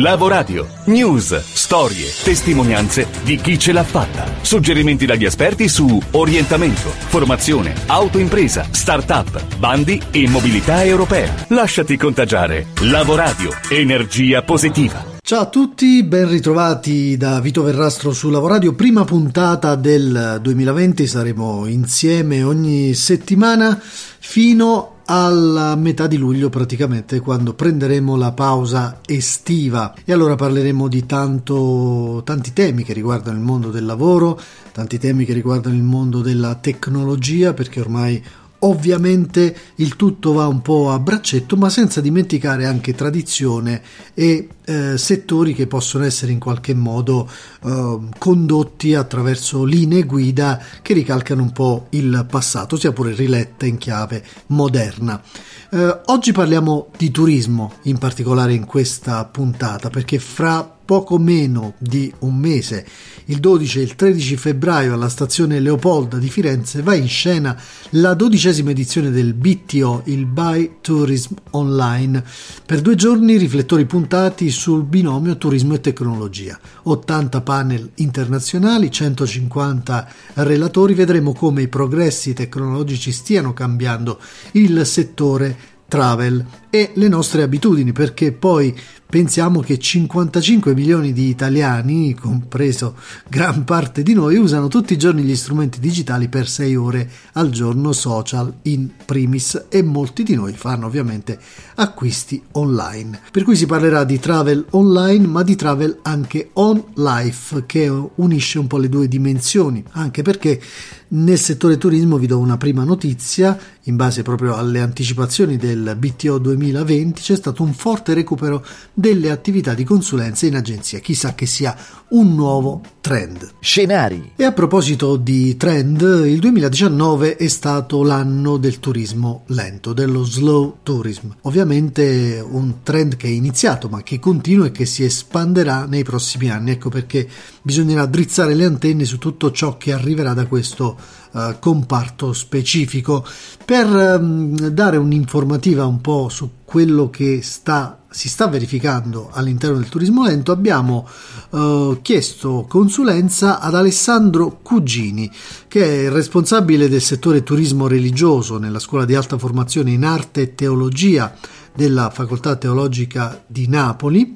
Lavoradio. News, storie, testimonianze di chi ce l'ha fatta. Suggerimenti dagli esperti su orientamento, formazione, autoimpresa, start-up, bandi e mobilità europea. Lasciati contagiare. Lavoradio. Energia positiva. Ciao a tutti, ben ritrovati da Vito Verrastro su Lavoradio, prima puntata del 2020, saremo insieme ogni settimana fino alla metà di luglio praticamente quando prenderemo la pausa estiva. E allora parleremo di tanto, tanti temi che riguardano il mondo del lavoro, tanti temi che riguardano il mondo della tecnologia perché ormai Ovviamente il tutto va un po' a braccetto, ma senza dimenticare anche tradizione e eh, settori che possono essere in qualche modo eh, condotti attraverso linee guida che ricalcano un po' il passato, sia pure riletta in chiave moderna. Eh, oggi parliamo di turismo, in particolare in questa puntata, perché fra poco meno di un mese, il 12 e il 13 febbraio alla stazione Leopolda di Firenze va in scena la dodicesima edizione del BTO, il By Tourism Online. Per due giorni riflettori puntati sul binomio turismo e tecnologia. 80 panel internazionali, 150 relatori, vedremo come i progressi tecnologici stiano cambiando il settore travel e le nostre abitudini perché poi pensiamo che 55 milioni di italiani, compreso gran parte di noi, usano tutti i giorni gli strumenti digitali per 6 ore al giorno, social in primis e molti di noi fanno ovviamente acquisti online. Per cui si parlerà di travel online ma di travel anche on life che unisce un po' le due dimensioni, anche perché nel settore turismo vi do una prima notizia, in base proprio alle anticipazioni del BTO 2020 c'è stato un forte recupero delle attività di consulenza in agenzia, chissà che sia un nuovo trend. Scenari. E a proposito di trend, il 2019 è stato l'anno del turismo lento, dello slow tourism. Ovviamente un trend che è iniziato ma che continua e che si espanderà nei prossimi anni. Ecco perché bisognerà drizzare le antenne su tutto ciò che arriverà da questo uh, comparto specifico. Per um, dare un'informativa un po' su quello che sta, si sta verificando all'interno del turismo lento, abbiamo uh, chiesto consulenza ad Alessandro Cugini, che è il responsabile del settore turismo religioso nella scuola di alta formazione in arte e teologia della Facoltà Teologica di Napoli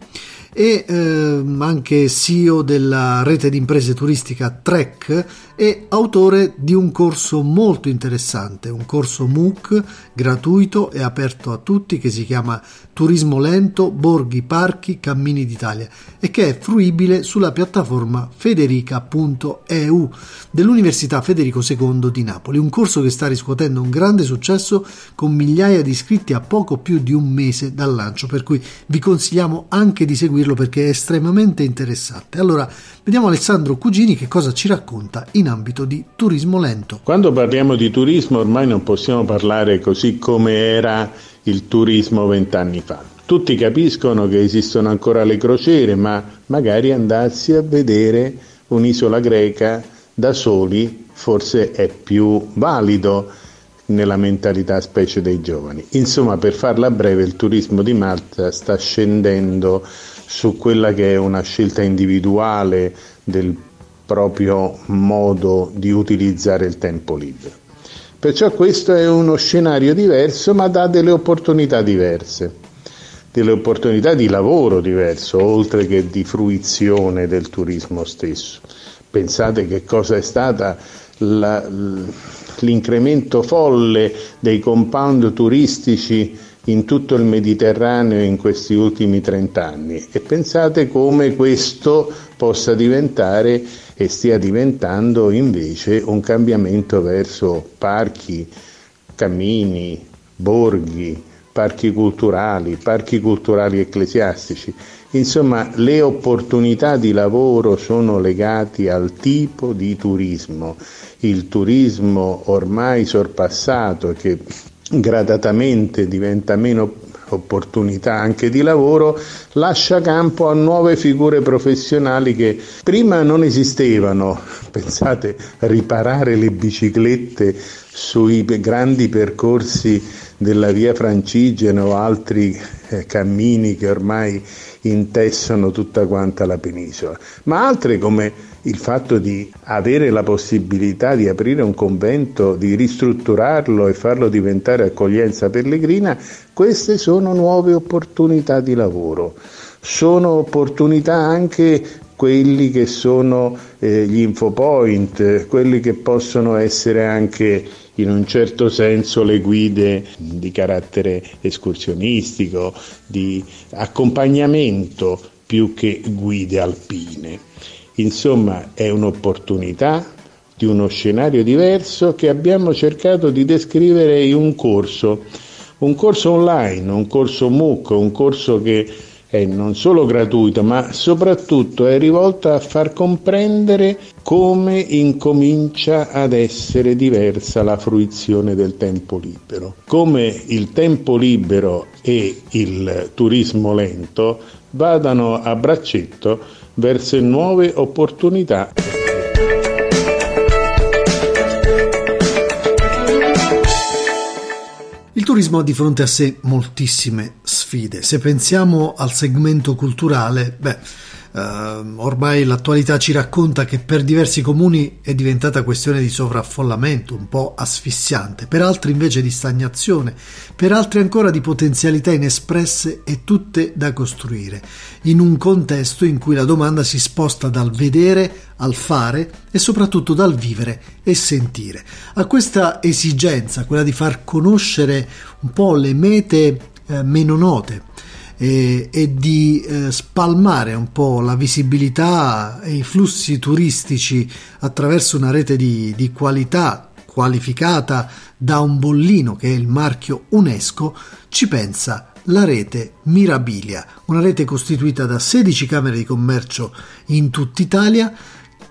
e eh, anche CEO della rete di imprese turistica Trek e autore di un corso molto interessante, un corso MOOC gratuito e aperto a tutti che si chiama Turismo Lento, Borghi, Parchi, Cammini d'Italia e che è fruibile sulla piattaforma federica.eu dell'Università Federico II di Napoli, un corso che sta riscuotendo un grande successo con migliaia di iscritti a poco più di un mese dal lancio, per cui vi consigliamo anche di seguirlo perché è estremamente interessante. Allora, vediamo Alessandro Cugini che cosa ci racconta in ambito di turismo lento. Quando parliamo di turismo ormai non possiamo parlare così come era il turismo vent'anni fa. Tutti capiscono che esistono ancora le crociere, ma magari andarsi a vedere un'isola greca da soli forse è più valido nella mentalità specie dei giovani. Insomma, per farla breve, il turismo di Malta sta scendendo su quella che è una scelta individuale del proprio modo di utilizzare il tempo libero. Perciò questo è uno scenario diverso ma dà delle opportunità diverse, delle opportunità di lavoro diverso, oltre che di fruizione del turismo stesso. Pensate che cosa è stata la, l'incremento folle dei compound turistici in tutto il Mediterraneo in questi ultimi 30 anni e pensate come questo possa diventare e stia diventando invece un cambiamento verso parchi, cammini, borghi, parchi culturali, parchi culturali ecclesiastici. Insomma, le opportunità di lavoro sono legate al tipo di turismo. Il turismo ormai sorpassato che gradatamente diventa meno opportunità anche di lavoro, lascia campo a nuove figure professionali che prima non esistevano. Pensate, riparare le biciclette sui grandi percorsi della via Francigena o altri eh, cammini che ormai intessono tutta quanta la penisola, ma altre come il fatto di avere la possibilità di aprire un convento, di ristrutturarlo e farlo diventare accoglienza pellegrina, queste sono nuove opportunità di lavoro. Sono opportunità anche quelli che sono eh, gli infopoint, quelli che possono essere anche in un certo senso le guide di carattere escursionistico, di accompagnamento più che guide alpine. Insomma, è un'opportunità di uno scenario diverso che abbiamo cercato di descrivere in un corso, un corso online, un corso MOOC, un corso che è non solo gratuito, ma soprattutto è rivolta a far comprendere come incomincia ad essere diversa la fruizione del tempo libero, come il tempo libero e il turismo lento vadano a braccetto verso nuove opportunità. Il turismo ha di fronte a sé moltissime sfide. Se pensiamo al segmento culturale, beh, Uh, ormai l'attualità ci racconta che per diversi comuni è diventata questione di sovraffollamento, un po' asfissiante, per altri invece di stagnazione, per altri ancora di potenzialità inespresse e tutte da costruire, in un contesto in cui la domanda si sposta dal vedere al fare e soprattutto dal vivere e sentire. A questa esigenza, quella di far conoscere un po' le mete eh, meno note, e, e di eh, spalmare un po' la visibilità e i flussi turistici attraverso una rete di, di qualità qualificata da un bollino che è il marchio UNESCO, ci pensa la rete Mirabilia, una rete costituita da 16 camere di commercio in tutta Italia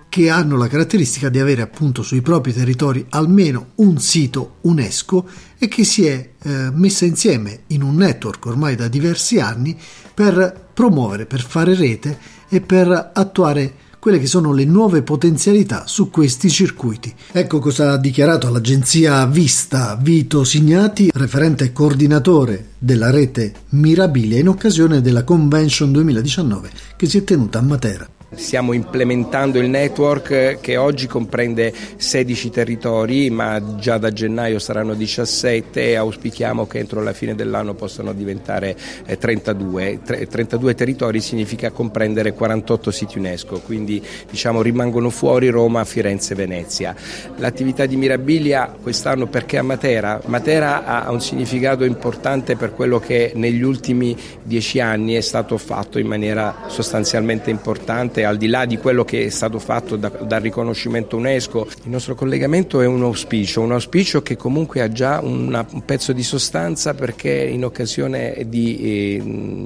che hanno la caratteristica di avere appunto sui propri territori almeno un sito UNESCO e che si è eh, messa insieme in un network ormai da diversi anni per promuovere, per fare rete e per attuare quelle che sono le nuove potenzialità su questi circuiti. Ecco cosa ha dichiarato all'agenzia Vista Vito Signati, referente coordinatore della rete Mirabilia in occasione della Convention 2019 che si è tenuta a Matera. Stiamo implementando il network che oggi comprende 16 territori, ma già da gennaio saranno 17 e auspichiamo che entro la fine dell'anno possano diventare 32. Eh, 32 territori significa comprendere 48 siti UNESCO, quindi diciamo rimangono fuori Roma, Firenze e Venezia. L'attività di Mirabilia quest'anno perché a Matera? Matera ha un significato importante per quello che negli ultimi dieci anni è stato fatto in maniera sostanzialmente importante importante, al di là di quello che è stato fatto da, dal riconoscimento UNESCO, il nostro collegamento è un auspicio, un auspicio che comunque ha già una, un pezzo di sostanza perché in occasione di eh,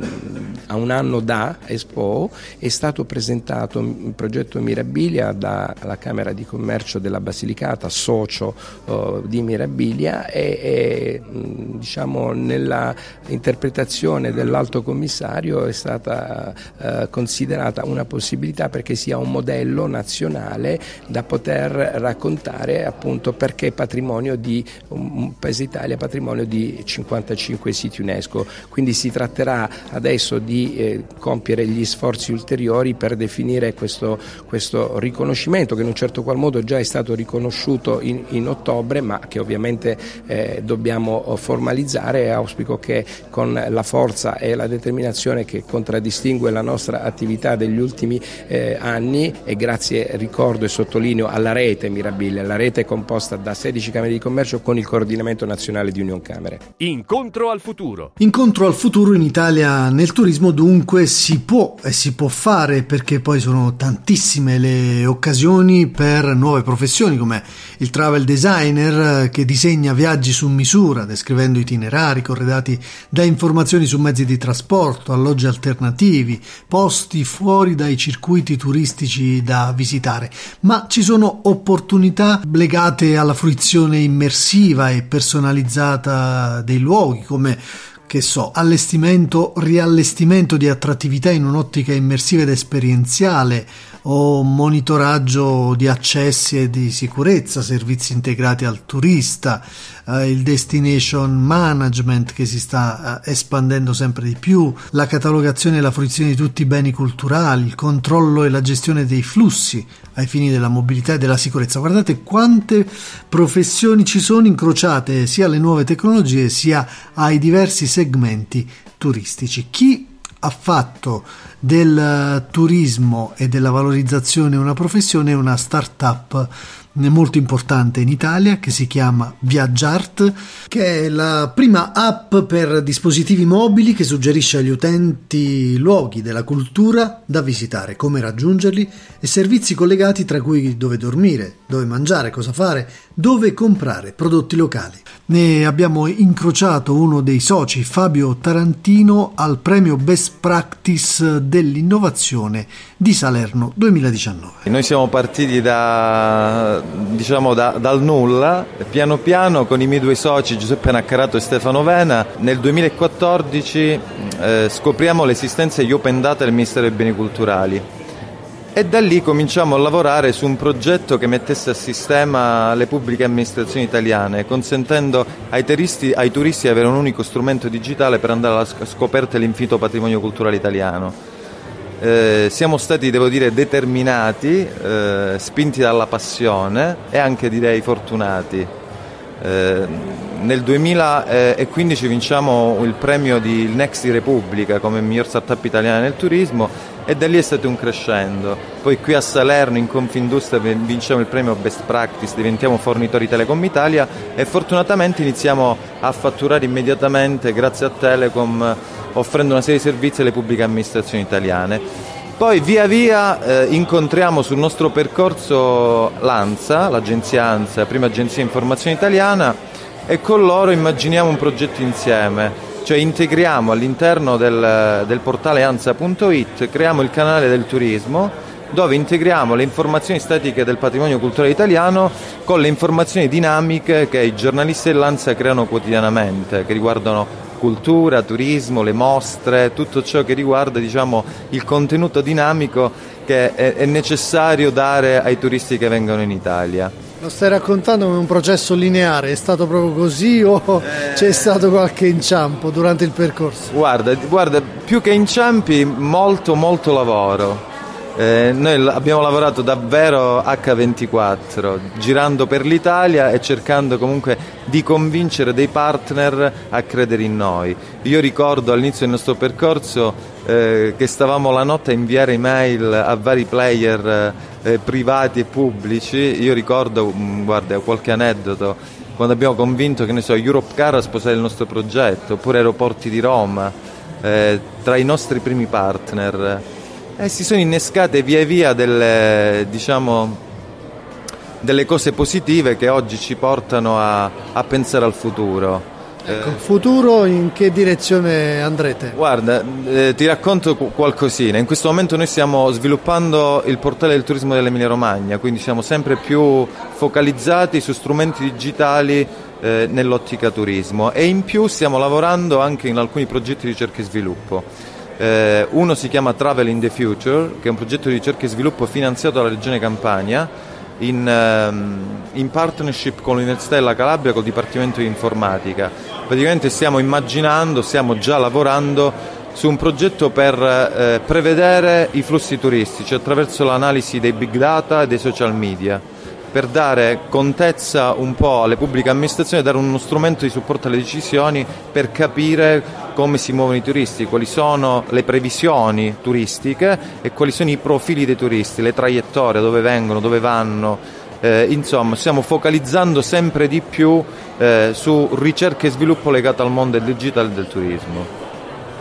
a un anno da Expo è stato presentato un progetto Mirabilia dalla Camera di Commercio della Basilicata, socio uh, di Mirabilia e, e diciamo nella interpretazione dell'Alto Commissario è stata uh, considerata una possibilità possibilità perché sia un modello nazionale da poter raccontare appunto perché patrimonio di un paese Italia patrimonio di 55 siti UNESCO. Quindi si tratterà adesso di eh, compiere gli sforzi ulteriori per definire questo, questo, riconoscimento che in un certo qual modo già è stato riconosciuto in, in ottobre ma che ovviamente eh, dobbiamo formalizzare e auspico che con la forza e la determinazione che contraddistingue la nostra attività degli ultimi eh, anni e grazie, ricordo e sottolineo, alla rete Mirabile. La rete è composta da 16 Camere di Commercio con il coordinamento nazionale di Union Camere. Incontro al futuro. Incontro al futuro in Italia nel turismo dunque si può e si può fare perché poi sono tantissime le occasioni per nuove professioni come il travel designer che disegna viaggi su misura descrivendo itinerari corredati da informazioni su mezzi di trasporto, alloggi alternativi, posti fuori dai circuiti circuiti turistici da visitare, ma ci sono opportunità legate alla fruizione immersiva e personalizzata dei luoghi, come che so, allestimento, riallestimento di attrattività in un'ottica immersiva ed esperienziale o monitoraggio di accessi e di sicurezza, servizi integrati al turista, eh, il destination management che si sta eh, espandendo sempre di più, la catalogazione e la fruizione di tutti i beni culturali, il controllo e la gestione dei flussi ai fini della mobilità e della sicurezza. Guardate quante professioni ci sono incrociate sia alle nuove tecnologie sia ai diversi segmenti turistici. Chi ha fatto del turismo e della valorizzazione una professione una start-up molto importante in Italia che si chiama Viaggiart, che è la prima app per dispositivi mobili che suggerisce agli utenti luoghi della cultura da visitare, come raggiungerli e servizi collegati tra cui dove dormire, dove mangiare, cosa fare, dove comprare prodotti locali. Ne abbiamo incrociato uno dei soci, Fabio Tarantino, al premio Best Practice dell'innovazione di Salerno 2019. Noi siamo partiti da, diciamo, da, dal nulla, piano piano con i miei due soci Giuseppe Naccarato e Stefano Vena. Nel 2014 eh, scopriamo l'esistenza degli open data del Ministero dei Beni Culturali e da lì cominciamo a lavorare su un progetto che mettesse a sistema le pubbliche amministrazioni italiane, consentendo ai turisti, ai turisti di avere un unico strumento digitale per andare alla scoperta dell'infinito patrimonio culturale italiano. Eh, siamo stati, devo dire, determinati, eh, spinti dalla passione e anche direi fortunati. Eh, nel 2015 vinciamo il premio di Next Repubblica come miglior startup italiana nel turismo e da lì è stato un crescendo. Poi qui a Salerno in Confindustria vinciamo il premio Best Practice, diventiamo fornitori Telecom Italia e fortunatamente iniziamo a fatturare immediatamente grazie a Telecom offrendo una serie di servizi alle pubbliche amministrazioni italiane. Poi via via eh, incontriamo sul nostro percorso l'ANSA, l'agenzia ANSA, prima agenzia informazione italiana, e con loro immaginiamo un progetto insieme cioè integriamo all'interno del, del portale ansa.it, creiamo il canale del turismo dove integriamo le informazioni statiche del patrimonio culturale italiano con le informazioni dinamiche che i giornalisti dell'ANSA creano quotidianamente, che riguardano cultura, turismo, le mostre, tutto ciò che riguarda diciamo, il contenuto dinamico che è, è necessario dare ai turisti che vengono in Italia. Lo stai raccontando come un processo lineare, è stato proprio così o eh... c'è stato qualche inciampo durante il percorso? Guarda, guarda, più che inciampi, molto molto lavoro. Eh, noi abbiamo lavorato davvero H24, girando per l'Italia e cercando comunque di convincere dei partner a credere in noi. Io ricordo all'inizio del nostro percorso eh, che stavamo la notte a inviare email a vari player eh, privati e pubblici. Io ricordo, mh, mm, guarda, qualche aneddoto, quando abbiamo convinto che ne so, Europe Car a sposare il nostro progetto, oppure Aeroporti di Roma, eh, tra i nostri primi partner. Eh, si sono innescate via via delle, diciamo, delle cose positive che oggi ci portano a, a pensare al futuro. Ecco, futuro in che direzione andrete? Guarda, eh, ti racconto qualcosina. In questo momento noi stiamo sviluppando il portale del turismo dell'Emilia Romagna, quindi siamo sempre più focalizzati su strumenti digitali eh, nell'ottica turismo e in più stiamo lavorando anche in alcuni progetti di ricerca e sviluppo. Eh, uno si chiama Travel in the Future, che è un progetto di ricerca e sviluppo finanziato dalla Regione Campania in, ehm, in partnership con l'Università della Calabria col Dipartimento di Informatica. Praticamente stiamo immaginando, stiamo già lavorando su un progetto per eh, prevedere i flussi turistici attraverso l'analisi dei big data e dei social media per dare contezza un po' alle pubbliche amministrazioni, dare uno strumento di supporto alle decisioni per capire come si muovono i turisti, quali sono le previsioni turistiche e quali sono i profili dei turisti, le traiettorie, dove vengono, dove vanno. Eh, insomma, stiamo focalizzando sempre di più eh, su ricerca e sviluppo legato al mondo del digitale e del turismo.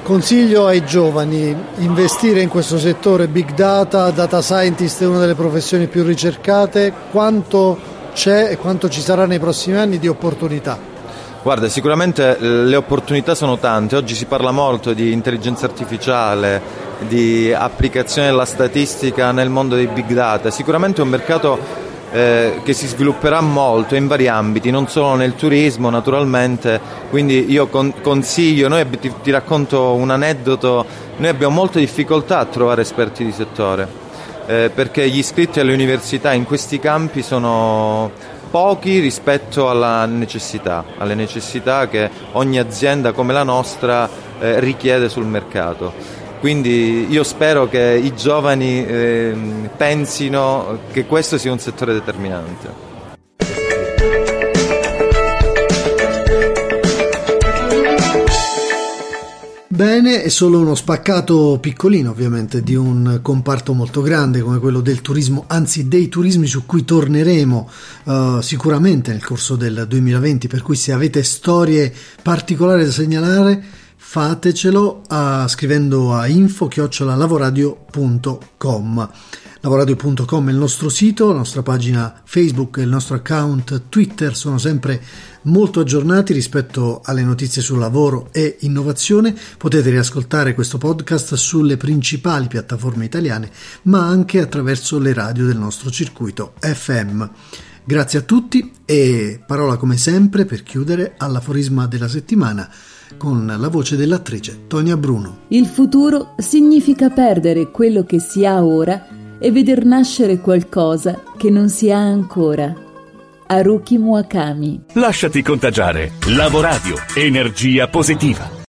Consiglio ai giovani investire in questo settore big data, data scientist è una delle professioni più ricercate, quanto c'è e quanto ci sarà nei prossimi anni di opportunità? Guarda, sicuramente le opportunità sono tante, oggi si parla molto di intelligenza artificiale, di applicazione della statistica nel mondo dei big data, sicuramente è un mercato eh, che si svilupperà molto in vari ambiti, non solo nel turismo naturalmente, quindi io con, consiglio, noi, ti, ti, racconto un aneddoto, noi abbiamo molte difficoltà a trovare esperti di settore. eh, perché gli iscritti alle università in questi campi sono pochi rispetto alla necessità, alle necessità che ogni azienda come la nostra eh, richiede sul mercato. Quindi io spero che i giovani eh, pensino che questo sia un settore determinante. Bene, è solo uno spaccato piccolino ovviamente di un comparto molto grande come quello del turismo, anzi dei turismi su cui torneremo uh, sicuramente nel corso del 2020, per cui se avete storie particolari da segnalare fatecelo uh, scrivendo a info-lavoradio.com lavoradio.com è il nostro sito, la nostra pagina Facebook il nostro account Twitter sono sempre molto aggiornati rispetto alle notizie sul lavoro e innovazione. Potete riascoltare questo podcast sulle principali piattaforme italiane, ma anche attraverso le radio del nostro circuito FM. Grazie a tutti e parola come sempre per chiudere all'aforisma della settimana con la voce dell'attrice Tonia Bruno. Il futuro significa perdere quello che si ha ora e veder nascere qualcosa che non si ha ancora. Haruki Murakami. Lasciati contagiare. Lavoradio. Energia positiva.